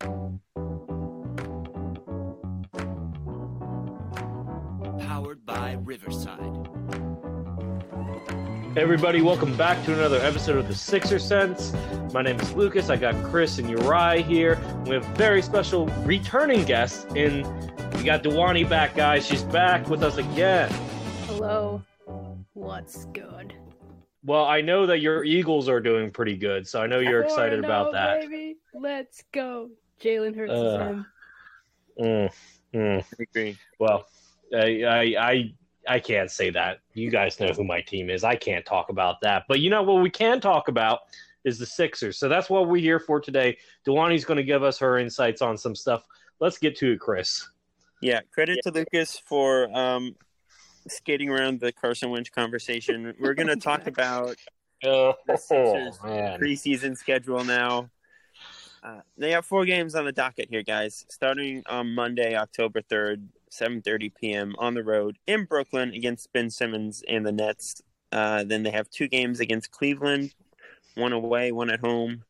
Powered by Riverside. Everybody, welcome back to another episode of the Sixer Sense. My name is Lucas. I got Chris and Uri here. We have a very special returning guest in we got Dhwani back, guys. She's back with us again. Hello. What's good? Well, I know that your Eagles are doing pretty good, so I know you're oh, excited about that. Baby. Let's go. Jalen Hurts is Uh, him. Mm, mm. agree. Well, I, I I I can't say that. You guys know who my team is. I can't talk about that. But you know what we can talk about is the Sixers. So that's what we're here for today. Dhwani's going to give us her insights on some stuff. Let's get to it, Chris. Yeah, credit to Lucas for um, skating around the Carson Wentz conversation. We're going to talk about Oh, the Sixers man. preseason schedule now. Uh, they have four games on the docket here, guys. Starting on Monday, October third, seven thirty p.m. on the road in Brooklyn against Ben Simmons and the Nets. Uh, then they have two games against Cleveland, one away, one at home,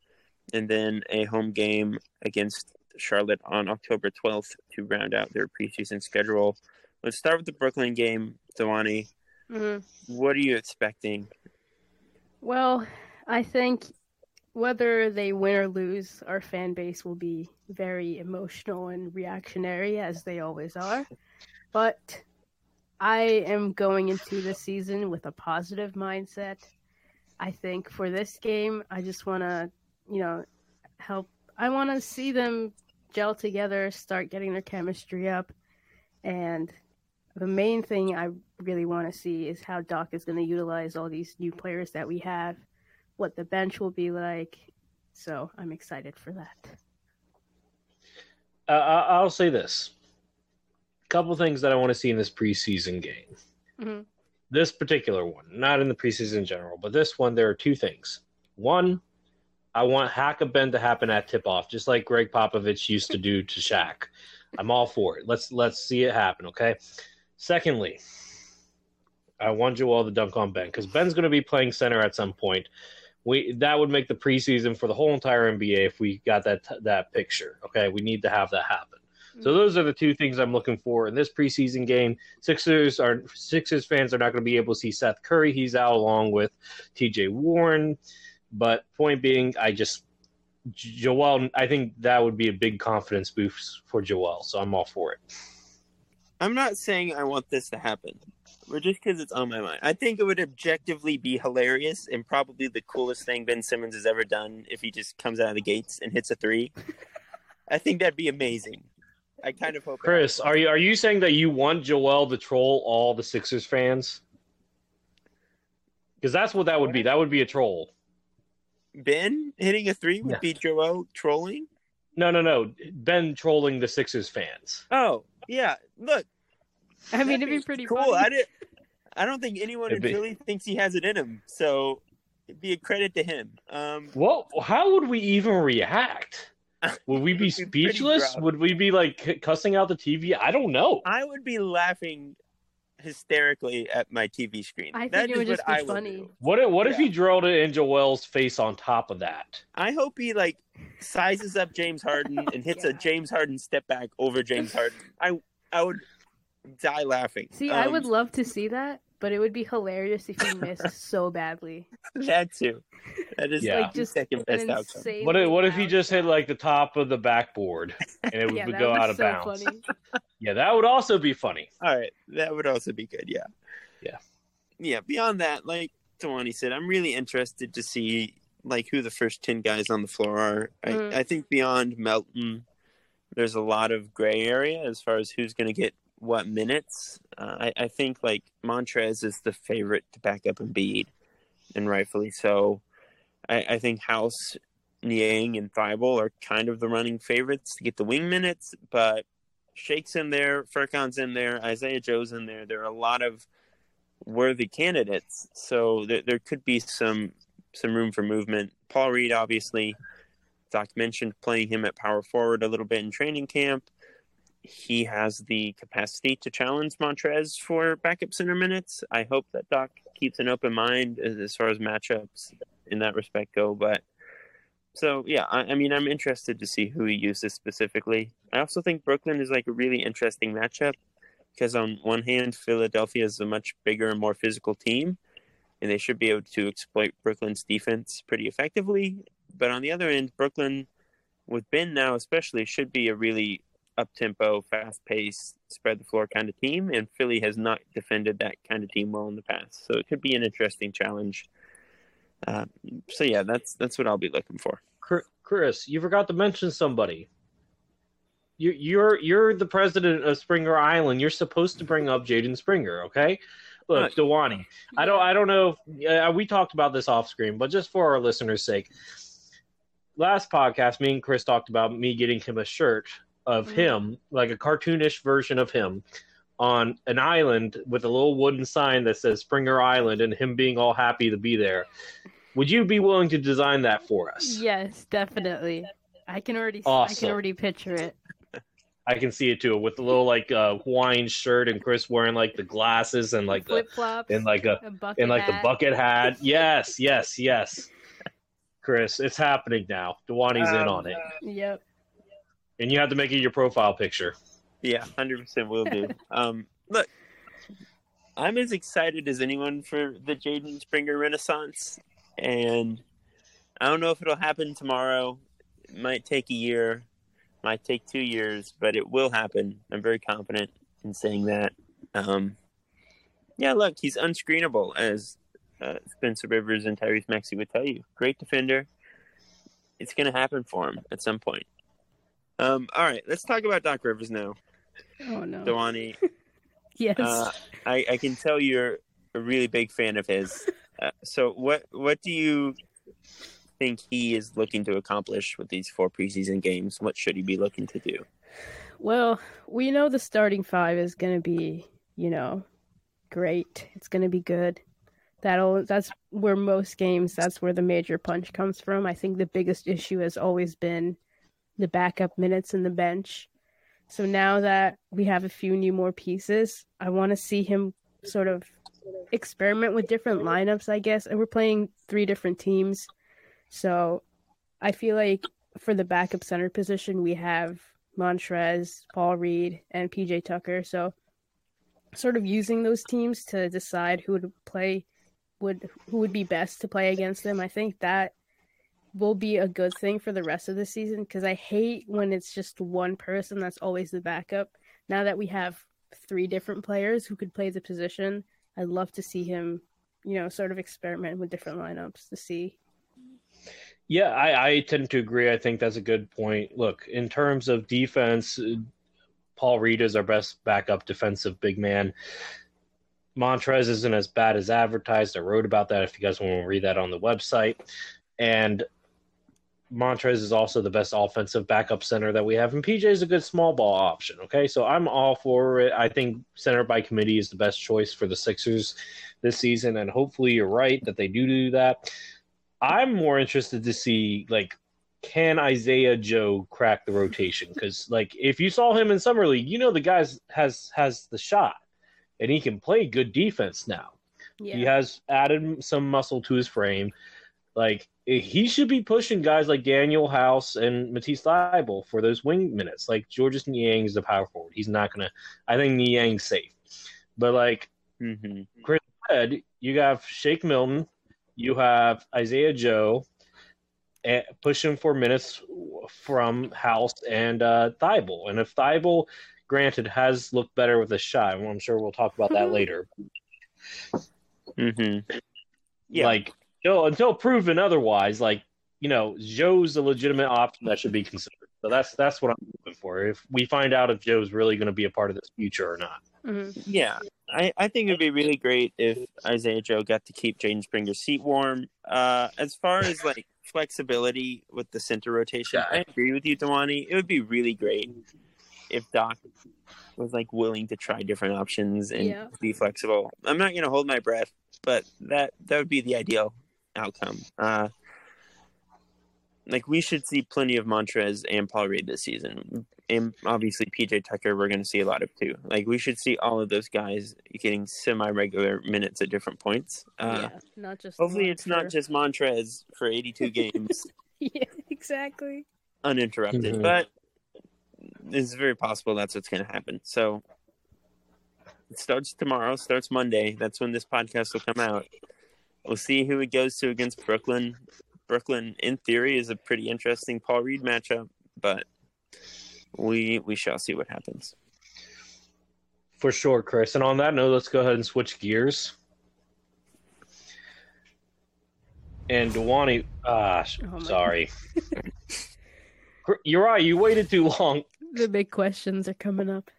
and then a home game against Charlotte on October twelfth to round out their preseason schedule. Let's start with the Brooklyn game, Dhwani. Mhm. What are you expecting? Well, I think whether they win or lose, our fan base will be very emotional and reactionary, as they always are. But I am going into the season with a positive mindset. I think for this game, I just want to, you know, help. I want to see them gel together, start getting their chemistry up. And the main thing I really want to see is how Doc is going to utilize all these new players that we have, what the bench will be like. So I'm excited for that. Uh, I'll say this: a couple things that I want to see in this preseason game. Mhm. This particular one, not in the preseason in general, but this one, there are two things. One, I want hack a Ben to happen at tip off, just like Gregg Popovich used to do to Shaq. I'm all for it. Let's let's see it happen, okay? Secondly, I want Joel to dunk on Ben because Ben's going to be playing center at some point. We that would make the preseason for the whole entire NBA if we got that that picture. Okay, we need to have that happen. So mm-hmm. those are the two things I'm looking for in this preseason game. Sixers are Sixers fans are not going to be able to see Seth Curry. He's out along with T.J. Warren. But point being, I just Joel. I think that would be a big confidence boost for Joel. So I'm all for it. I'm not saying I want this to happen, but just because it's on my mind. I think it would objectively be hilarious and probably the coolest thing Ben Simmons has ever done if he just comes out of the gates and hits a three. I think that'd be amazing. I kind of hope. Chris, are you are you saying that you want Joel to troll all the Sixers fans? Because that's what that would be. That would be a troll. Ben hitting a three would Yeah. be Joel trolling. No, no, no. Ben trolling the Sixers fans. Oh yeah, look. I mean, that'd it'd be pretty cool. funny. I did. I don't think anyone in It'd be- Philly thinks he has it in him, so it'd be a credit to him. Um, Well, how would we even react? Would we be be speechless? Would we be like c- cussing out the TV? I don't know. I would be laughing hysterically at my TV screen. I think That it would just what be I funny. What if, what if he drilled it in Joel's face on top of that? I hope he like sizes up James Harden and hits a James Harden step back over James Harden. I I would die laughing. See, I Um, would love to see that, but it would be hilarious if he missed so badly. that too. That is Yeah. like just second best outcome. What if, what if he just hit like the top of the backboard and it would yeah, go out of so bounds? funny. Yeah, that would also be funny. All right, that would also be good. Yeah. Yeah. Yeah. Beyond that, like Dhwani said, I'm really interested to see like who the first ten guys on the floor are. I, Mm. I think beyond Melton, there's a lot of gray area as far as who's going to get what minutes. Uh, I, I think like Montrez is the favorite to back up Embiid, and rightfully so. I, I think House, Niang, and Thybulle are kind of the running favorites to get the wing minutes, but Shake's in there, Furkan's in there, Isaiah Joe's in there. There are a lot of worthy candidates, so there, there could be some some room for movement. Paul Reed, obviously, Doc mentioned playing him at power forward a little bit in training camp. He has the capacity to challenge Montrez for backup center minutes. I hope that Doc keeps an open mind as, far as matchups in that respect go. But so yeah, I, I mean, I'm interested to see who he uses specifically. I also think Brooklyn is like a really interesting matchup because on one hand, Philadelphia is a much bigger and more physical team, and they should be able to exploit Brooklyn's defense pretty effectively. But on the other end, Brooklyn, with Ben now especially, should be a really up tempo, fast paced, spread the floor kind of team, and Philly has not defended that kind of team well in the past. So it could be an interesting challenge. Uh, so yeah, that's that's what I'll be looking for. Chris, you forgot to mention somebody. You, you're you're the president of Springer Island. You're supposed to bring up Jaden Springer, okay? Look. Dhwani. I don't I don't know. If, uh, we talked about this off screen, but just for our listeners' sake, last podcast, me and Chris talked about me getting him a shirt of Mhm. him, like a cartoonish version of him, on an island with a little wooden sign that says Springer Island, and him being all happy to be there. Would you be willing to design that for us? Yes, definitely. I can already awesome. I can already picture it. I can see it too, with the little like uh, Hawaiian shirt and Chris wearing like the glasses and like Flip flops and like a a bucket and like the hat. bucket hat. Yes, yes, yes. Chris, it's happening now. Dhwani's in on it, Yep. And you have to make it your profile picture. Yeah, hundred percent will do. Um, look, I'm as excited as anyone for the Jaden Springer Renaissance, and I don't know if it'll happen tomorrow. It might take a year, might take two years, but it will happen. I'm very confident in saying that. Um, yeah, look, he's unscreenable, as uh, Spencer Rivers and Tyrese Maxey would tell you. Great defender. It's going to happen for him at some point. Um, all right, let's talk about Doc Rivers now. Oh no. Dhwani, Yes. uh, I, I can tell you're a really big fan of his. Uh, so what what do you think he is looking to accomplish with these four preseason games? What should he be looking to do? Well, we know the starting five is going to be, you know, great. It's going to be good. That'll that's where most games that's where the major punch comes from. I think the biggest issue has always been the backup minutes in the bench. So now that we have a few new more pieces, I want to see him sort of experiment with different lineups, I guess. And we're playing three different teams. So I feel like for the backup center position, we have Montrez, Paul Reed, and PJ Tucker. So, sort of using those teams to decide who would play, would who would be best to play against them. I think that will be a good thing for the rest of the season because I hate when it's just one person that's always the backup. Now that we have three different players who could play the position, I'd love to see him, you know, sort of experiment with different lineups to see. Yeah, I, I tend to agree. I think that's a good point. Look, in terms of defense, uh, Paul Reed is our best backup defensive big man. Montrez isn't as bad as advertised. I wrote about that if you guys want to read that on the website. And Montrez is also the best offensive backup center that we have. And PJ is a good small ball option. Okay. So I'm all for it. I think center by committee is the best choice for the Sixers this season. And hopefully you're right that they do do that. I'm more interested to see like can Isaiah Joe crack the rotation? Because like if you saw him in summer league, you know the guy's has has the shot, and he can play good defense now. Yeah. He has added some muscle to his frame. Like he should be pushing guys like Danuel House and Matisse Thybulle for those wing minutes. Like Georges Niang is the power forward. He's not gonna. I think Niang's safe, but like Mm-hmm. ahead, you have Shake Milton, you have Isaiah Joe, and pushing for minutes from House and uh, Thybulle. And if Thybulle, granted, has looked better with a shot, I'm sure we'll talk about that later. Mm-hmm. Yeah. Like until, until proven otherwise, like you know, Joe's a legitimate option that should be considered. So that's that's what I'm looking for. If we find out if Joe's really going to be a part of this future or not. Mhm. Yeah, I, I think it'd be really great if Isaiah Joe got to keep Jaden Springer's seat warm. Uh, as far as like flexibility with the center rotation, I agree with you, Dhwani. It would be really great if Doc was like willing to try different options and Yeah. be flexible. I'm not gonna hold my breath, but that that would be the ideal outcome. Uh, like we should see plenty of Montrez and Paul Reed this season, and obviously PJ Tucker we're going to see a lot of too. Like we should see all of those guys getting semi-regular minutes at different points. Uh, yeah, not just. Hopefully, one it's not just Montrez for 82 games Yeah, exactly. uninterrupted, Mhm. but it's very possible that's what's going to happen. So it starts tomorrow, starts Monday. That's when this podcast will come out. We'll see who it goes to against Brooklyn. Brooklyn, in theory, is a pretty interesting Paul Reed matchup, but we we shall see what happens. For sure, Chris. And on that note, let's go ahead and switch gears. And Dewani, ah, sh- Oh sorry. You're right. You waited too long. The big questions are coming up.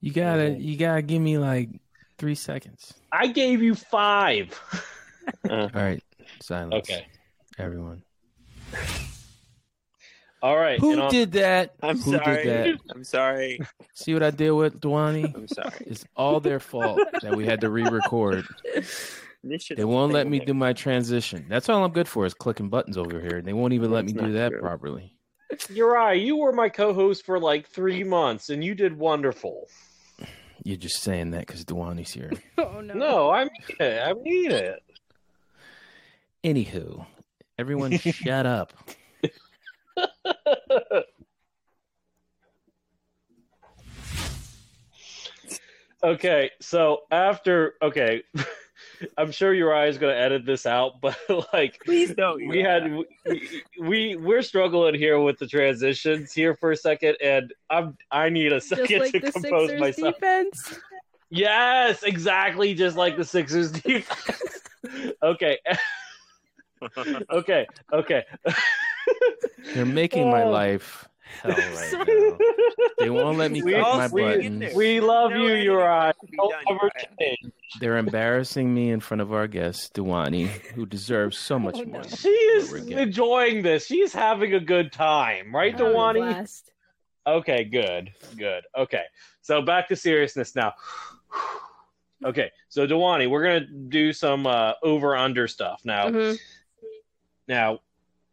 You gotta, you gotta give me like three seconds. I gave you five. Uh-huh. All right, silence. Okay. everyone. All right. Who and on- did that? I'm Who sorry. did that? I'm sorry. See what I did with Dhwani? I'm sorry. It's all their fault that we had to re-record. They won't let me do my transition. That's all I'm good for is clicking buttons over here. They won't even let me do that true. properly. You're right. You were my co-host for like three months, and you did wonderful. You're just saying that because Dhwani's here. Oh no. No, I mean it. I mean it. Anywho, everyone shut up. okay, so after okay, I'm sure Uriah is going to edit this out, but like Please don't. we had we, we we're struggling here with the transitions here for a second, and I'm I need a Just second like to the compose Sixers myself. defense. Yes, exactly, just like the Sixers defense. okay, okay, okay. They're making my Oh. life hell right now. They won't let me We- click my we- buttons. We love No you, editing Uriah. has to be Don't ever change. They're embarrassing me in front of our guest, Dhwani, who deserves so much Oh, more. She is What we're getting. enjoying this. She's having a good time, right, Having a Dhwani? Okay, good, good. Okay, so back to seriousness now. Okay, so Dhwani, we're gonna do some uh, over under stuff now. Mhm. Now,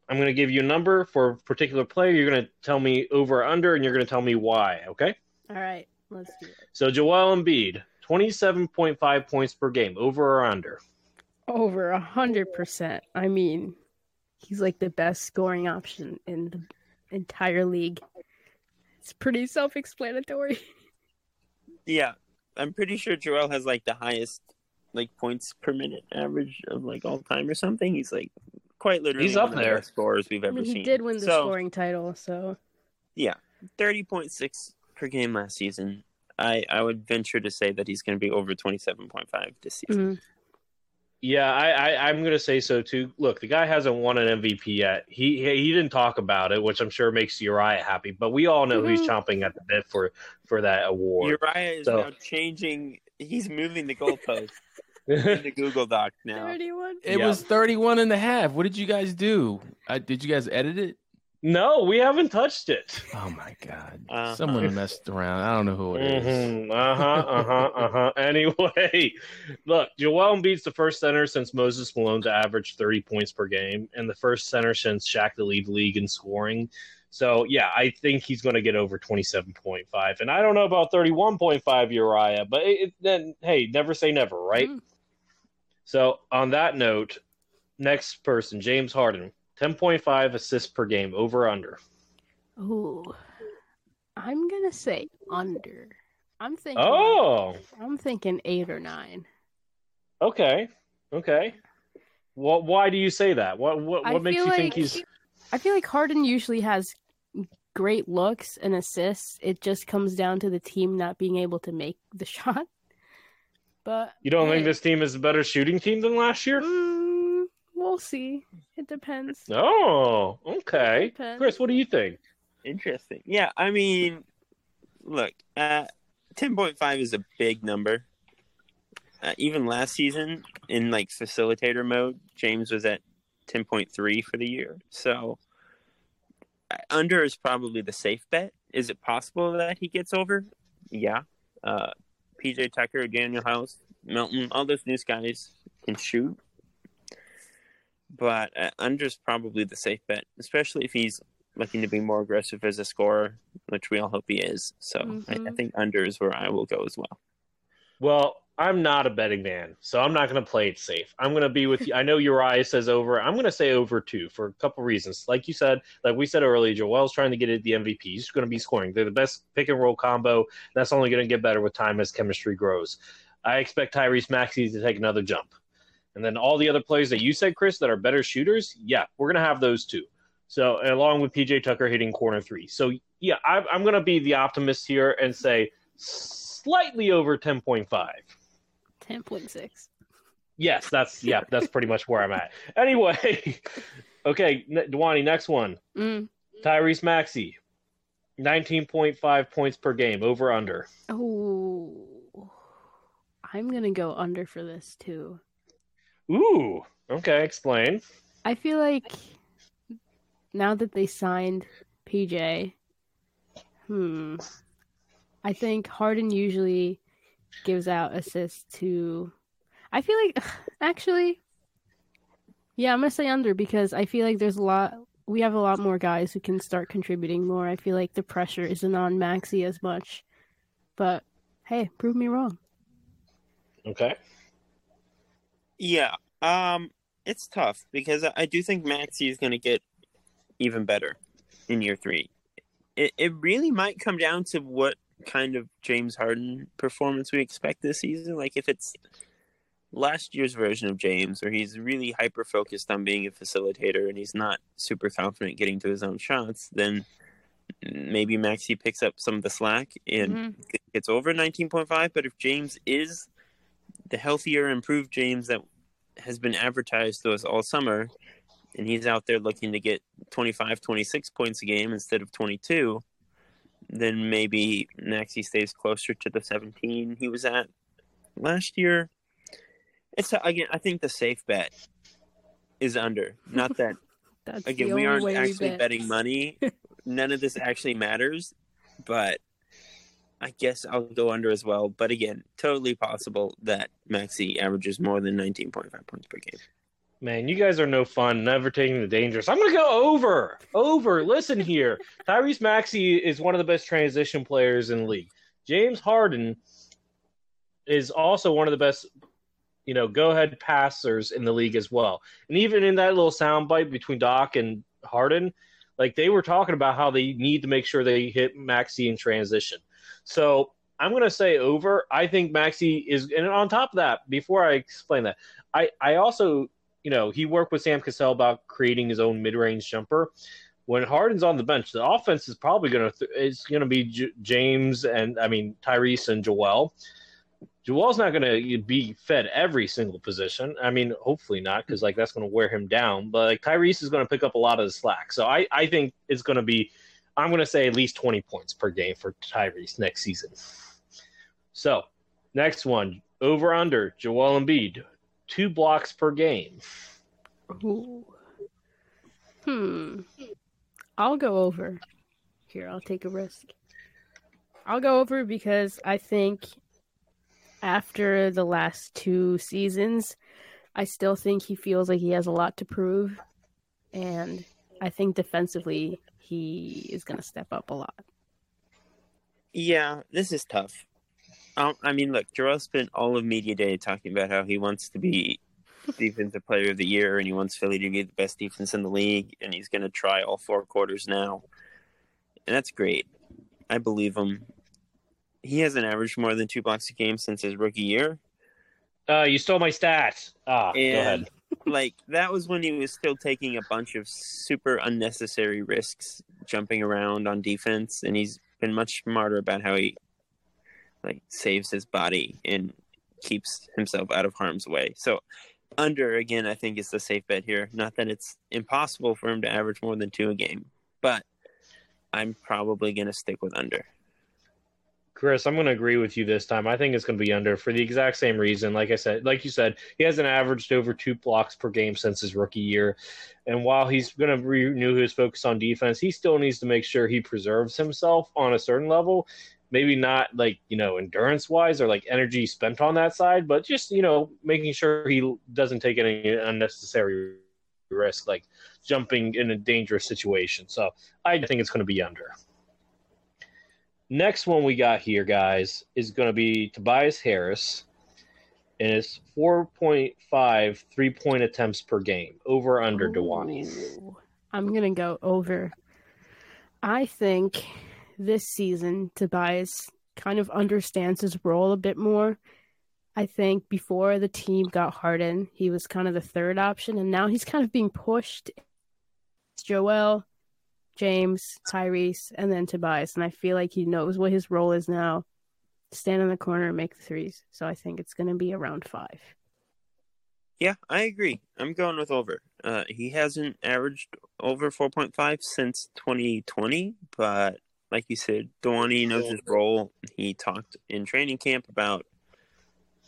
I'm gonna give you a number for a particular player. You're gonna tell me over or under, and you're gonna tell me why. Okay. All right, let's do it. So Joel Embiid, 27.5 points per game, over or under? Over a hundred percent. I mean, he's like the best scoring option in the entire league. It's pretty self-explanatory. Yeah, I'm pretty sure Joel has like the highest like points per minute average of like all time or something. He's like quite literally He's up one of the there. best scorers we've I ever mean, seen. he did win the so, scoring title, so yeah, Thirty point six per game last season. I I would venture to say that he's going to be over twenty seven point five this season. mhm. Yeah, I, I, I'm going to say so too. Look, the guy hasn't won an MVP yet. He he he didn't talk about it, which I'm sure makes Uriah happy. But we all know he's Mhm. chomping at the bit for for that award. Uriah is So- now changing. He's moving the goalpost in the Google Doc now. thirty-one. It Yeah. was 31 and a half. What did you guys do? I, did you guys edit it? no, we haven't touched it. Oh my god! Uh-huh. Someone messed around. I don't know who it is. Uh huh. Uh huh. Uh huh. Anyway, look, Joel Embiid's the first center since Moses Malone to average 30 points per game, and the first center since Shaq to lead the league in scoring. So yeah, I think he's going to get over 27.5, and I don't know about 31.5 Uriah, but it, it- then hey, never say never, right? Mhm. So on that note, next person, James Harden, 10.5 assists per game, over under. Ooh, I'm gonna say under. I'm thinking. Oh, I'm thinking eight or nine. Okay. Okay. What? Why do you say that? What? What? I What makes feel you think he's? I feel like Harden usually has great looks and assists. It just comes down to the team not being able to make the shot. But You don't think this team is a better shooting team than last year? Mm, we'll see. It depends. Oh, okay. Depends. Chris, what do you think? Interesting. Yeah, I mean, look, uh, ten point five is a big number. Uh, even last season, in like facilitator mode, James was at ten point three for the year. So uh, under is probably the safe bet. Is it possible that he gets over? Yeah. Uh, PJ Tucker, Danuel House, Milton, all those news guys can shoot. But uh, under is probably the safe bet, especially if he's looking to be more aggressive as a scorer, which we all hope he is. So I, I Mhm. think under is where I will go as well. Well, I'm not a betting man, so I'm not going to play it safe. I'm going to be with you. I know Uriah says over. I'm going to say over two for a couple reasons. Like you said, like we said earlier, Joel's trying to get at the MVP. He's going to be scoring. They're the best pick and roll combo. That's only going to get better with time as chemistry grows. I expect Tyrese Maxey to take another jump. And then all the other players that you said, Chris, that are better shooters, yeah, we're going to have those too. So, along with PJ Tucker hitting corner three. So, yeah, I, I'm going to be the optimist here and say slightly over 10.5. Ten point six. Yes, that's yeah, that's pretty much where I'm at. Anyway, okay, N- Dhwani, next one. Mm. Tyrese Maxey, 19.5 points per game, over under. Oh, I'm gonna go under for this too. Ooh, okay, explain. I feel like now that they signed PJ, hmm, I think Harden usually gives out assists to. I feel like actually, yeah, I'm gonna say under because I feel like there's a lot. We have a lot more guys who can start contributing more. I feel like the pressure isn't on Maxey as much, but hey, prove me wrong. Okay. Yeah, um, it's tough because I- I do think Maxey is going to get even better in year three. It it really might come down to what kind of James Harden performance we expect this season. Like if it's last year's version of James, where he's really hyper focused on being a facilitator and he's not super confident getting to his own shots, then maybe Maxey picks up some of the slack and Mhm. gets over 19.5. But if James is the healthier, improved James that has been advertised to us all summer, and he's out there looking to get 25, 26 points a game instead of 22, then maybe Maxey stays closer to the 17 he was at last year. It's again, I think the safe bet is under. Not that That's again, we aren't actually bet. betting money. None of this actually matters, but I guess I'll go under as well. But again, totally possible that Maxey averages more than 19.5 points per game. Man, you guys are no fun, never taking the dangerous. I'm going to go over. Over. Listen here. Tyrese Maxey is one of the best transition players in the league. James Harden is also one of the best, you know, go ahead passers in the league as well. And even in that little soundbite between Doc and Harden, like they were talking about how they need to make sure they hit Maxey in transition. So I'm going to say over. I think Maxey is, and on top of that, before I explain that, I, I also you know, he worked with Sam Cassell about creating his own mid-range jumper. When Harden's on the bench, the offense is probably going to th- it's going to be J- James and I mean Tyrese and Joel. Joel's not going to be fed every single position. I mean, hopefully not, because like that's going to wear him down. But like Tyrese is going to pick up a lot of the slack. So I I think it's going to be I'm going to say at least 20 points per game for Tyrese next season. So next one over under Joel Embiid two blocks per game. Ooh. Hmm. I'll go over. Here, I'll take a risk. I'll go over because I think after the last two seasons, I still think he feels like he has a lot to prove. And I think defensively, he is going to step up a lot. Yeah, this is tough. Um, I mean, look, Joel spent all of media day talking about how he wants to be defensive player of the year and he wants Philly to be the best defense in the league, and he's going to try all four quarters now, and that's great. I believe him. He hasn't averaged more than two blocks a game since his rookie year, Uh, you stole my stats. Ah, go ahead. like that was when he was still taking a bunch of super unnecessary risks jumping around on defense and he's been much smarter about how he like saves his body and keeps himself out of harm's way. So under again I think is the safe bet here. Not that it's impossible for him to average more than 2 a game, but I'm probably going to stick with under. Chris, I'm going to agree with you this time. I think it's going to be under for the exact same reason. Like I said, like you said, he hasn't averaged over two blocks per game since his rookie year. And while he's going to renew his focus on defense, he still needs to make sure he preserves himself on a certain level. Maybe not like, you know, endurance wise or like energy spent on that side, but just, you know, making sure he doesn't take any unnecessary risk, like jumping in a dangerous situation. So I think it's going to be under. Next one we got here, guys, is going to be Tobias Harris, and it's 4.5 three point attempts per game, over under Dhwani. I'm gonna go over. I think this season Tobias kind of understands his role a bit more. I think before the team got Harden, he was kind of the third option, and now he's kind of being pushed. It's Joel, James, Tyrese, and then Tobias, and I feel like he knows what his role is now. Stand in the corner and make the threes. So I think it's going to be around five. Yeah, I agree. I'm going with over. Uh, he hasn't averaged over 4.5 since 2020, but like you said, Dhwani knows his role. He talked in training camp about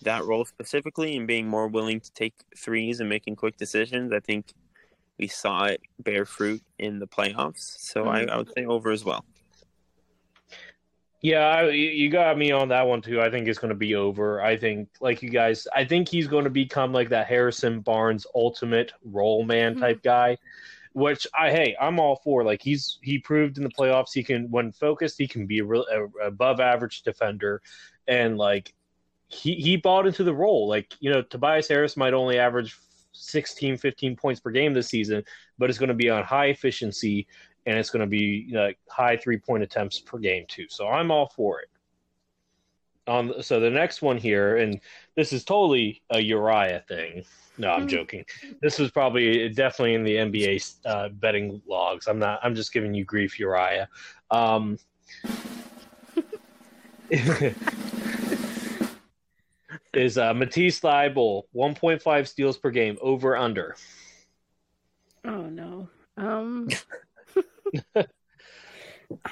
that role specifically and being more willing to take threes and making quick decisions. I think we saw it bear fruit in the playoffs. So I, I would say over as well. Yeah, I, you you got me on that one too. I think it's going to be over. I think, like you guys, I think he's going to become like that Harrison Barnes ultimate role man Mhm. type guy. Which I hey, I'm all for. Like he's he proved in the playoffs he can when focused he can be a real a, above average defender, and like he he bought into the role. Like you know Tobias Harris might only average 16, 15 points per game this season, but it's going to be on high efficiency and it's going to be like high three point attempts per game too. So I'm all for it. On so the next one here, and this is totally a Uriah thing. No, I'm Hmm. joking. This was probably definitely in the NBA uh, betting logs. I'm not. I'm just giving you grief, Uriah. Um, is uh, Matisse Thybulle 1.5 steals per game over under? Oh no. Um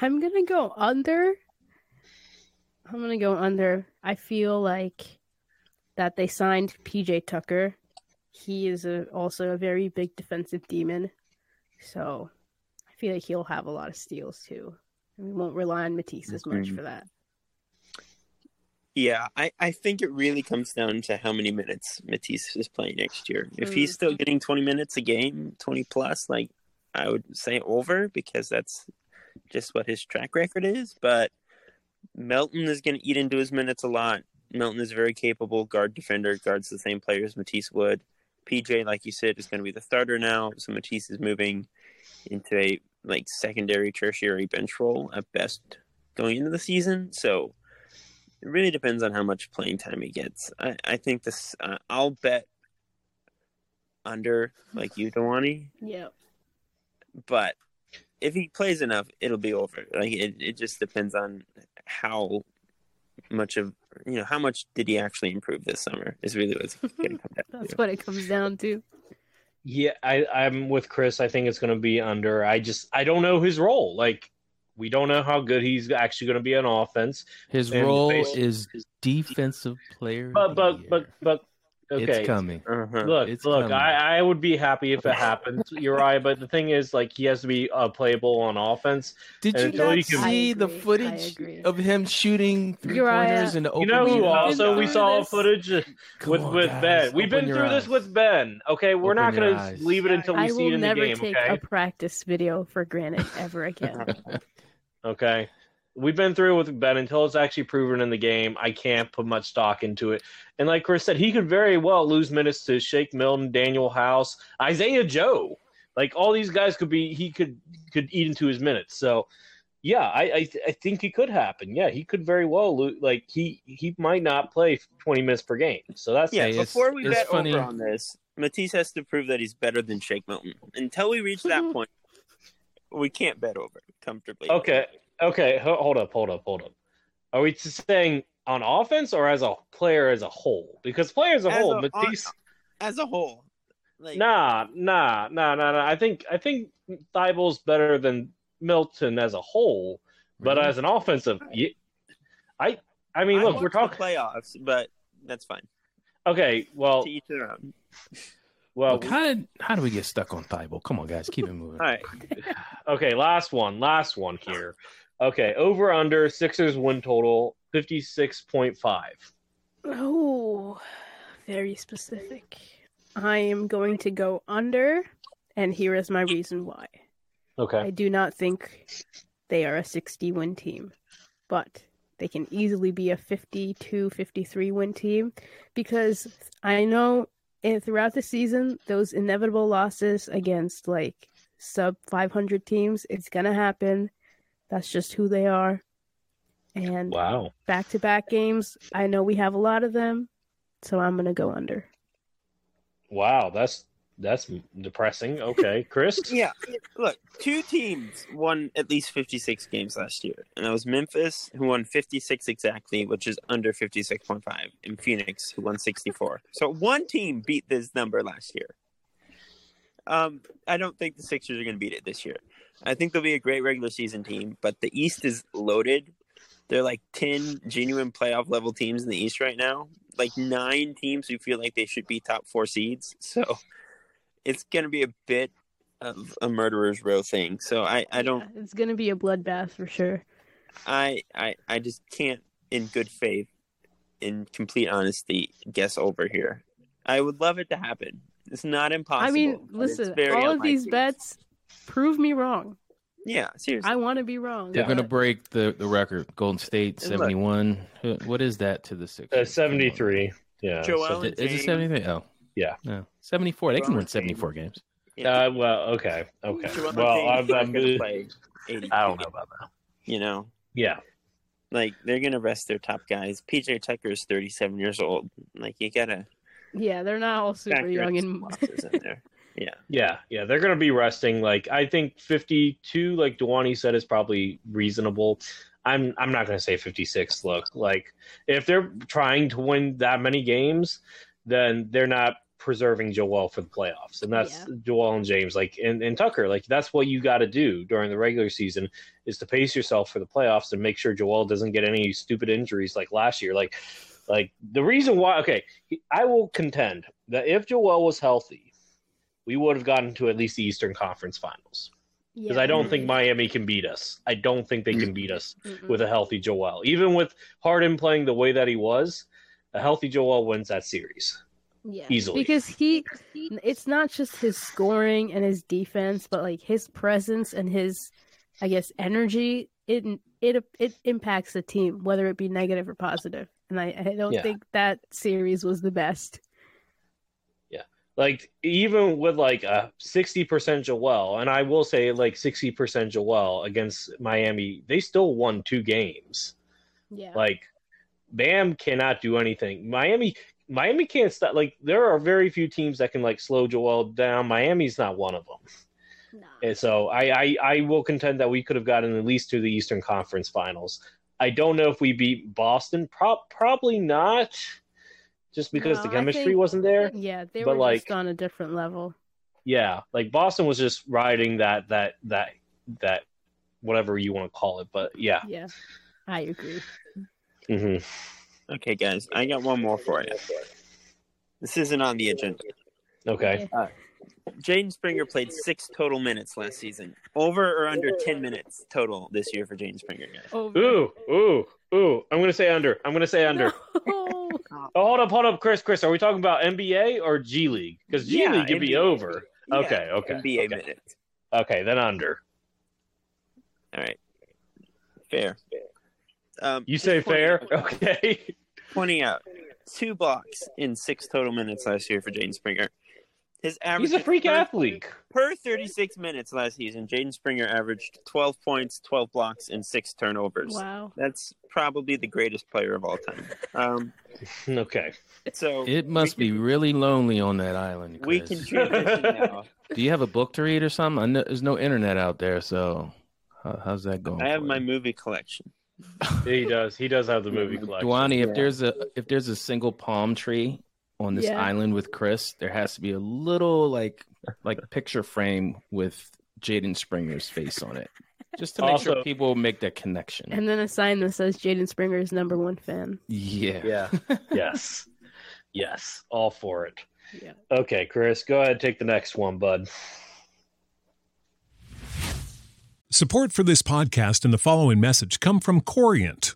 I'm gonna go under. I'm gonna go under. I feel like that they signed PJ Tucker. He is a, also a very big defensive demon. So I feel like he'll have a lot of steals too. And we won't rely on Matisse as much Agreed. for that. Yeah, I, I think it really comes down to how many minutes Matisse is playing next year. If he's Mm. still getting 20 minutes a game, 20 plus, like I would say over because that's just what his track record is. But Melton is going to eat into his minutes a lot. Melton is very capable guard defender, guards the same players Matisse would. PJ, like you said, is going to be the starter now. So Matisse is moving into a like secondary, tertiary bench role at best going into the season. So it really depends on how much playing time he gets. I, I think this. Uh, I'll bet under like you, Dhwani. Yeah. But if he plays enough, it'll be over. Like it, it just depends on how much of you know how much did he actually improve this summer is really what's going to come down That's to. what it comes down to. Yeah, I, I'm with Chris. I think it's going to be under. I just I don't know his role. Like we don't know how good he's actually going to be on offense. His And role basi- is defensive player. of But but but but okay. it's coming. Uh-huh. Look, It's look. coming. I, I would be happy if it happens, Uriah. But the thing is, like, he has to be uh, playable on offense. Did you not you can- see I the footage of him shooting three Uriah, pointers in the You open? know who We've also we saw this. footage Come with on, with guys, Ben. We've open been your through this with Ben. Okay, we're not Open your going to leave it until we I see it in the game. I will never game. take Okay. a practice video for granted ever again. Okay. We've been through it with Ben until it's actually proven in the game. I can't put much stock into it. And like Chris said, he could very well lose minutes to Shake Milton, Danuel House, Isaiah Joe. Like all these guys could be he could could eat into his minutes. So Yeah, I, I I think it could happen. Yeah, he could very well lo- like he he might not play 20 minutes per game. So that's Yeah, Hey, before we it's bet funny- over on this, Matisse has to prove that he's better than Shake Milton. Until we reach that point, we can't bet over comfortably. Okay. Okay, hold up, hold up, hold up. Are we just saying on offense or as a player as a whole? Because player as a As whole, a- Matisse. As a whole, like Nah, nah, nah, nah, nah. I think I think Thybulle's better than Milton as a whole, but Really? as an offensive, ye- I I mean, I look, want we're talking. playoffs, but that's fine. Okay, well, To each their own. well, Look, how did how do we get stuck on Thybulle? Come on, guys, keep it moving. All right, okay. Last one, last one here. Okay, over under Sixers win total fifty six point five. Oh, very specific. I am going to go under, and here is my reason why. Okay. I do not think they are a 60 win team, but they can easily be a 52 53 win team because I know throughout the season, those inevitable losses against like sub 500 teams, it's going to happen. That's just who they are. And Wow. back to back games, I know we have a lot of them, so I'm going to go under. Wow. That's that's depressing. Okay, Chris. yeah. Look, two teams won at least fifty-six games last year, and that was Memphis, who won fifty-six exactly, which is under fifty-six point five, and Phoenix, who won sixty-four. So one team beat this number last year. Um, I don't think the Sixers are going to beat it this year. I think they'll be a great regular season team, but the East is loaded. There are like 10 genuine playoff level teams in the East right now. Like nine teams who feel like they should be top four seeds. So it's going to be a bit of a murderer's row thing. So I, I don't, Yeah, it's going to be a bloodbath for sure. I, I, I just can't, in good faith, in complete honesty, guess over here. I would love it to happen. It's not impossible. I mean, listen, all of these bets prove me wrong. Yeah, seriously. I want to be wrong. They're Yeah. gonna break the, the record. Golden State Look. seventy one. What is that to the Sixers? Uh, seventy three. Yeah. Joel so- and Is it James. seventy three? Oh, Yeah. No, seventy four. They can win and seventy James. games. Yeah. Uh, well, okay, okay. Joel Well, I'm, is not I'm, gonna play 82 I don't know about that. You know, Yeah, like they're gonna rest their top guys. PJ Tucker is 37 years old. Like you gotta Yeah, they're not all super young and in there. Yeah, yeah, yeah. They're gonna be resting. Like I think fifty-two, like Dhwani said, is probably reasonable. I'm I'm not gonna say fifty-six. Look, like if they're trying to win that many games, then they're not preserving Joel for the playoffs, and that's Yeah. Joel and James. Like and, and Tucker, like that's what you got to do during the regular season is to pace yourself for the playoffs and make sure Joel doesn't get any stupid injuries like last year. Like like the reason why. Okay, I will contend that if Joel was healthy, we would have gotten to at least the Eastern Conference Finals. Because I don't think Miami can beat us. I don't think they can beat us Mm-mm. with a healthy Joel. Even with Harden playing the way that he was, a healthy Joel wins that series. yeah. easily. because he it's not just his scoring and his defense but like his presence and his i guess energy it it it impacts the team whether it be negative or positive and i, I don't Yeah. think that series was the best Like even with like a sixty percent Joel, and I will say like sixty percent Joel against Miami, they still won two games. yeah Like Bam cannot do anything. Miami Miami can't stop like there are very few teams that can like slow Joel down. Miami's not one of them. Nah. And so I, I, I will contend that we could have gotten at least to the Eastern Conference Finals. I don't know if we beat Boston. Pro- probably not, just because No, the chemistry think- wasn't there. yeah they but, were like- just on a different level Yeah, like Boston was just riding that that that that whatever you want to call it. But yeah, yeah i agree hmm Okay, guys, I got one more for you. This isn't on the agenda. okay. Jaden Springer played six total minutes last season. Over or under 10 minutes total this year for Jaden Springer, guys. Over. Ooh, ooh, ooh! I'm gonna say under. I'm gonna say under. No. Oh, hold up, hold up, Chris. Chris, are we talking about NBA or G League? Because G Yeah, League could be over. Yeah, Okay, okay, NBA okay. minutes. Okay, then under. All right. Fair. Um, You say fair? out- Okay. Pointing out two blocks in six total minutes last year for Jaden Springer. His average He's a freak per, athlete. per 36 minutes last season. Jaden Springer averaged 12 points, 12 blocks, and six turnovers. Wow. That's probably the greatest player of all time. Um, Okay. so It must we be really lonely on that island. Can, we can transition now. Do you have a book to read or something? I know, there's no internet out there, so how, how's that going? I have my you? movie collection. He does. He does have the movie collection. Dhwani, if Yeah. there's a if there's a single palm tree on this Yeah. island with Chris, there has to be a little like like picture frame with Jaden Springer's face on it, just to make Also- sure people make that connection. And then a sign that says Jaden Springer is number one fan. yeah, Yeah. yes. Yes. All for it. Yeah. Okay, Chris, go ahead and take the next one, bud. Support for this podcast and the following message come from Corient.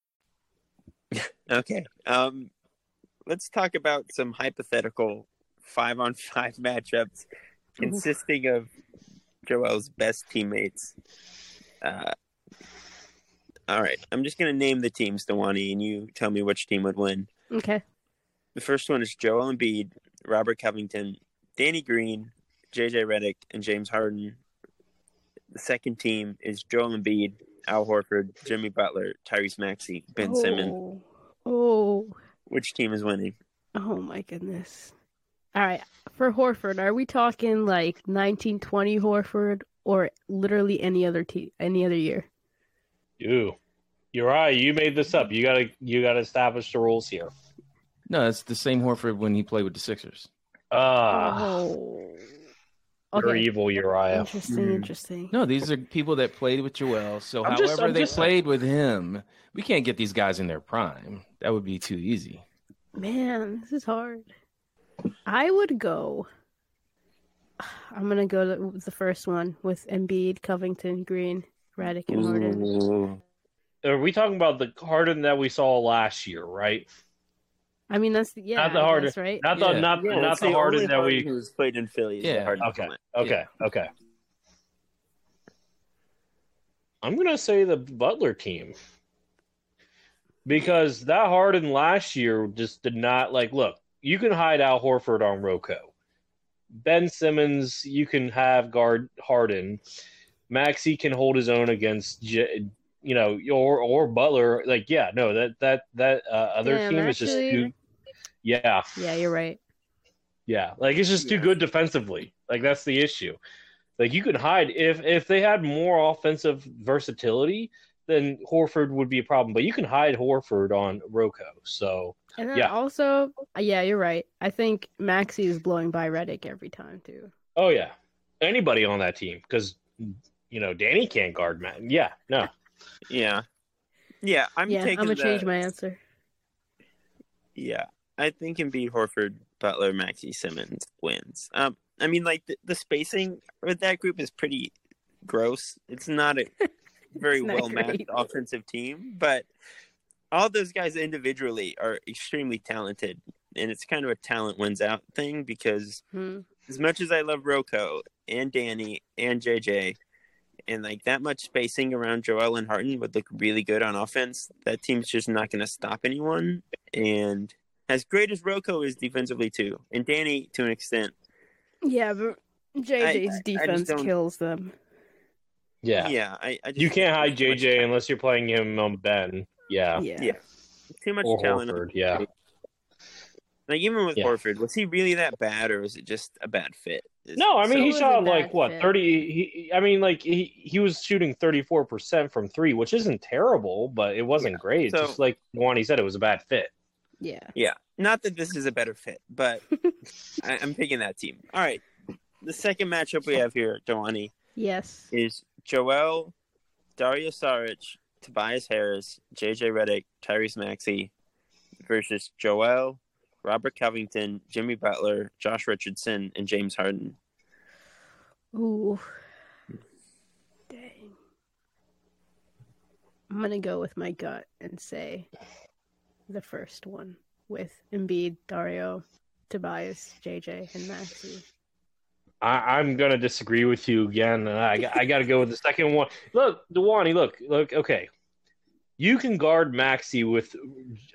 Okay. Um, let's talk about some hypothetical five on five matchups consisting of Joel's best teammates. Uh, all right. I'm just going to name the teams, Dhwani, and you tell me which team would win. Okay. The first one is Joel Embiid, Robert Covington, Danny Green, JJ Redick, and James Harden. The second team is Joel Embiid, Al Horford, Jimmy Butler, Tyrese Maxey, Ben Simmons. Oh. Oh. Which team is winning? Oh my goodness. All right. For Horford, are we talking like 1920 Horford or literally any other te- any other year? You, you're right. You made this up. You gotta, you gotta establish the rules here. No, it's the same Horford when he played with the Sixers. Ah, oh. You're evil, Uriah. Interesting, mm-hmm. interesting. No, these are people that played with Joel. So I'm however just- they just- played with him, we can't get these guys in their prime. That would be too easy. Man, this is hard. I would go. I'm gonna go to- with the first one with Embiid, Covington, Green, Redick, and Harden. Ooh. Are we talking about the Harden that we saw last year, right? I mean, that's the, yeah, not the I Harden, guess, right? not the Yeah. not Yeah, not it's the Harden only that we. who's played in Philly. is the Yeah. Harden Okay, one. okay, okay. I'm gonna say the Butler team because that Harden last year just did not like. Look, you can hide Al Horford on Rocco. Ben Simmons, you can have guard Harden. Maxey can hold his own against, J- you know, or or Butler. Like, yeah, no, that that that uh, other Damn, team is just actually- too. Yeah, Yeah, you're right. yeah, like it's just too good defensively. Like that's the issue. Like you could hide if if they had more offensive versatility, then Horford would be a problem. But you can hide Horford on Roko. So And then Yeah. also, yeah, you're right. I think Maxey is blowing by Redick every time too. oh yeah, anybody on that team because you know Danny can't guard Matt. Yeah, no, Yeah. Yeah, I'm yeah, I'm gonna the, change my answer. Yeah, I think Embiid, Horford, Butler, Maxey Simmons wins. Um, I mean, like the, the spacing with that group is pretty gross. It's not a very well matched offensive team, but all those guys individually are extremely talented, and it's kind of a talent wins out thing because Hmm. as much as I love Rocco and Danny and JJ, and like that much spacing around Joel and Harden would look really good on offense, that team's just not going to stop anyone. And as great as Rocco is defensively too, and Danny to an extent, Yeah, but JJ's just defense don't- kills them. yeah, yeah, I, I just You can't hide JJ unless you're playing him on Ben. Yeah, Yeah. Yeah, too much or talent. Horford. Yeah, Like even with Yeah. Horford, was he really that bad, or was it just a bad fit? Is- no, I mean so- he shot like what fit. thirty. He, I mean, like he he was shooting thirty four percent from three, which isn't terrible, but it wasn't great. So- just like Wani said, it was a bad fit. Yeah. Yeah, not that this is a better fit, but I, I'm picking that team. All right, the second matchup we have here, Dhwani, Yes. is Joel, Dario Saric, Tobias Harris, JJ Redick, Tyrese Maxey versus Joel, Robert Covington, Jimmy Butler, Josh Richardson, and James Harden. Ooh. Dang. I'm gonna go with my gut and say the first one with Embiid, Dario, Tobias, JJ, and Maxey. I, I'm gonna disagree with you again. I, I got to go with the second one. Look, Dhwani, look, look. Okay, you can guard Maxey with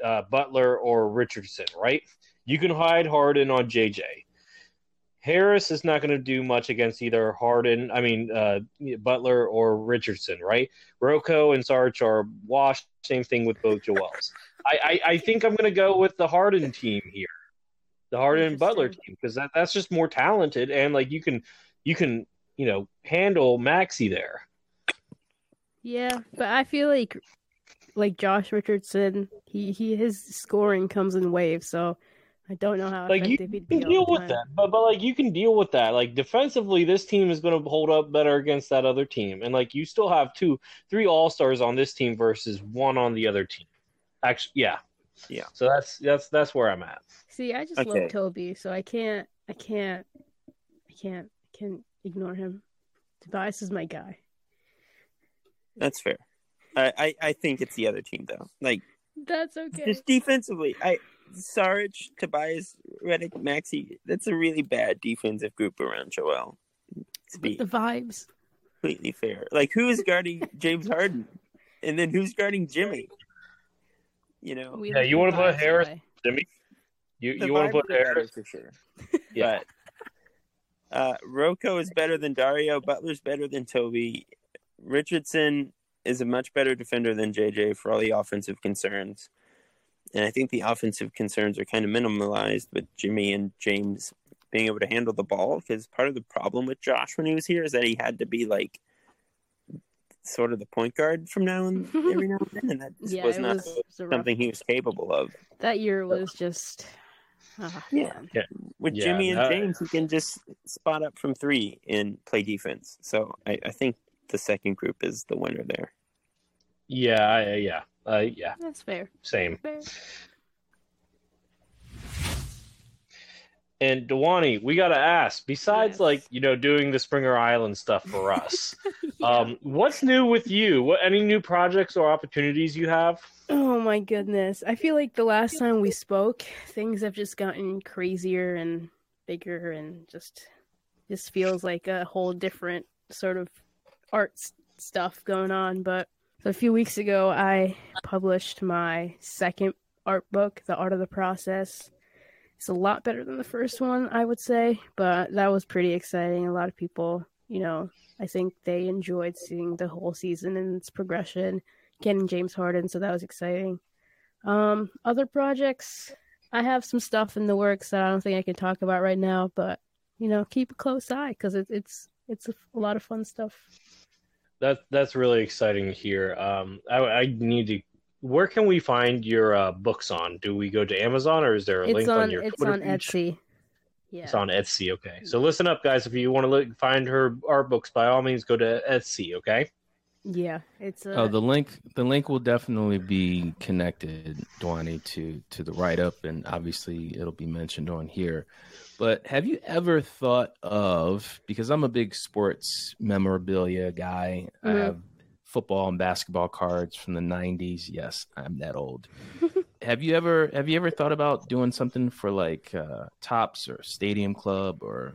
uh, Butler or Richardson, right? You can hide Harden on JJ. Harris is not going to do much against either Harden, I mean uh, Butler or Richardson, right? Rocco and Sarge are washed. Same thing with both Joels. I, I, I think I'm going to go with the Harden team here, the Harden and Butler team, because that, that's just more talented and like you can you can you know handle Maxey there. Yeah, but I feel like like Josh Richardson, he, he his scoring comes in waves, so I don't know how Like you can deal with time. that, but but like you can deal with that. Like defensively, this team is going to hold up better against that other team, and like you still have two, three all stars on this team versus one on the other team. Actually, yeah, Yeah. So that's that's that's where I'm at. See, I just Okay. love Toby, so I can't, I can't, I can't, I can't ignore him. Tobias is my guy. That's fair. I, I, I think it's the other team though. Like That's okay. just defensively, I Saric, Tobias, Redick, Maxey. That's a really bad defensive group around Joel. To the vibes. completely fair, like who is guarding James Harden, and then who's guarding Jimmy? You know, We Yeah, you wanna put vibes Harris- away. Jimmy, you The you want to put are Harris? for sure. Yeah. But uh, Rocco is better than Dario. Butler's better than Toby. Richardson is a much better defender than JJ for all the offensive concerns. And I think the offensive concerns are kind of minimalized with Jimmy and James being able to handle the ball. Because part of the problem with Josh when he was here is that he had to be like sort of the point guard from now and every now and then, and that just Yeah, was not was, it rough- something he was capable of. That year was just. ah, Yeah. man. with Yeah, Jimmy and that- James, he can just spot up from three and play defense. So I, I think the second group is the winner there. Yeah, I- yeah, uh, yeah, That's fair. same. Fair. And Dhwani, we got to ask. Besides, Yes. like you know, doing the Springer Island stuff for us, um, what's new with you? What any new projects or opportunities you have? Oh my goodness. I feel like the last time we spoke, things have just gotten crazier and bigger and just just feels like a whole different sort of art s- stuff going on, but a few weeks ago I published my second art book, The Art of the Process. It's a lot better than the first one, I would say, but that was pretty exciting. A lot of people you know, I think they enjoyed seeing the whole season and its progression, getting James Harden, so that was exciting. Um, other projects, I have some stuff in the works that I don't think I can talk about right now, but you know, keep a close eye because it, it's it's a, a, lot of fun stuff. That that's really exciting to hear. Um, I, I need to. Where can we find your uh, books on? Do we go to Amazon or is there a it's link on, on your it's Twitter on page? Etsy. Yeah. It's on Etsy. Okay, so listen up, guys. If you want to look, find her art books, by all means, go to Etsy. Okay. Yeah, it's. A... Oh, the link. The link will definitely be connected, Dhwani, to to the write up, and obviously it'll be mentioned on here. But have you ever thought of because I'm a big sports memorabilia guy. Mm-hmm. I have football and basketball cards from the 90s. Yes, I'm that old. have you ever have you ever thought about doing something for like uh Topps or Stadium Club or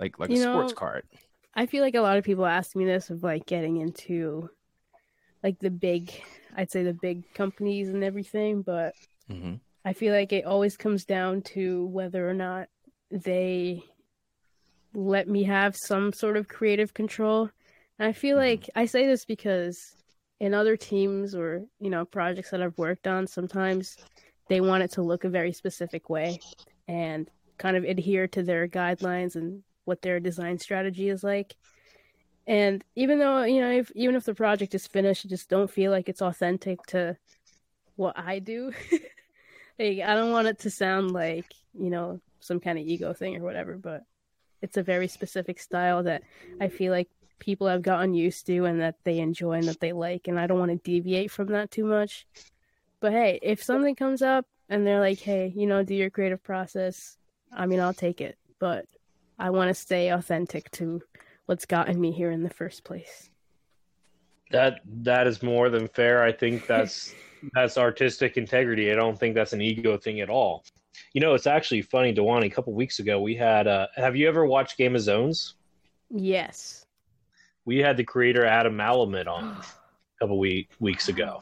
like like you a sports card? I feel like a lot of people ask me this of like getting into like the big I'd say the big companies and everything, but mm-hmm. I feel like it always comes down to whether or not they let me have some sort of creative control. And I feel Mm-hmm. like I say this because in other teams or, you know, projects that I've worked on, sometimes they want it to look a very specific way and kind of adhere to their guidelines and what their design strategy is like. And even though, you know, if even if the project is finished, I just don't feel like it's authentic to what I do. like I don't want it to sound like, you know, some kind of ego thing or whatever, but it's a very specific style that I feel like people have gotten used to and that they enjoy and that they like and I don't want to deviate from that too much. But hey, if something comes up and they're like, "Hey, you know, do your creative process." I mean, I'll take it, but I want to stay authentic to what's gotten me here in the first place. That that is more than fair. I think that's that's artistic integrity. I don't think that's an ego thing at all. You know, it's actually funny, Dhwani. A couple weeks ago, we had. Uh, have you ever watched Game of Zones? Yes. We had the creator Adam Malamud on a couple week, weeks ago.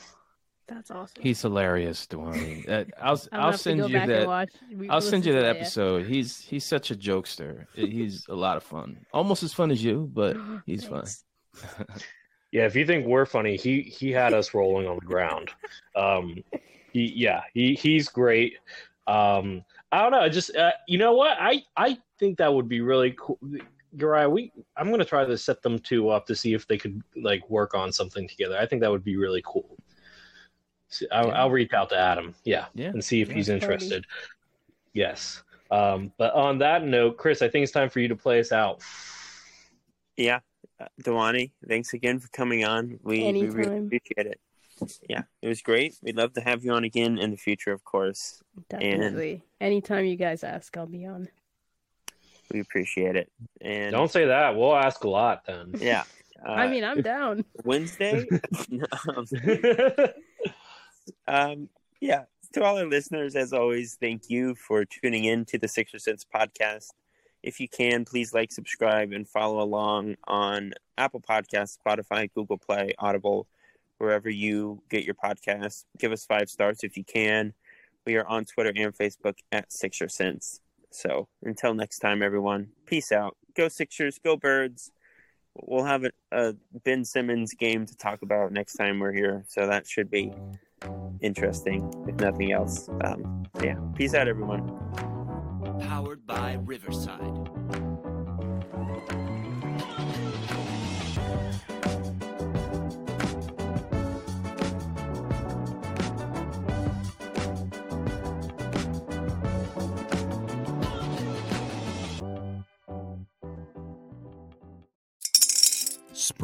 That's awesome. He's hilarious, Dhwani. Uh, I'll I'm I'll send you that. We- I'll send you that listen to episode. He's he's such a jokester. He's a lot of fun. Almost as fun as you, but he's fun. Yeah, if you think we're funny, he he had us rolling on the ground. Um, he yeah, he he's great. Um, I don't know. Just uh, you know what? I I think that would be really cool. Uriah, we I'm gonna try to set them two up to see if they could like work on something together. I think that would be really cool. See, I'll, Yeah. I'll reach out to Adam, yeah, Yeah. and see if he's That's funny. interested. Yes. Um, but on that note, Chris, I think it's time for you to play us out. Yeah, uh, Dhwani, thanks again for coming on. We, we really appreciate it. Yeah, it was great. We'd love to have you on again in the future, of course. Definitely. Anytime you guys ask, I'll be on. We appreciate it. And Don't say that. We'll ask a lot then. yeah, uh, I mean, I'm down. Wednesday. um, um, yeah, to all our listeners, as always, thank you for tuning in to the Sixer Sense podcast. If you can, please like, subscribe, and follow along on Apple Podcasts, Spotify, Google Play, Audible, wherever you get your podcasts. Give us five stars if you can. We are on Twitter and Facebook at Sixer Sense. So until next time, everyone, peace out. Go Sixers, go Birds. We'll have a, a Ben Simmons game to talk about next time we're here, so that should be interesting, if nothing else. Um, yeah, peace out, everyone. Powered by Riverside.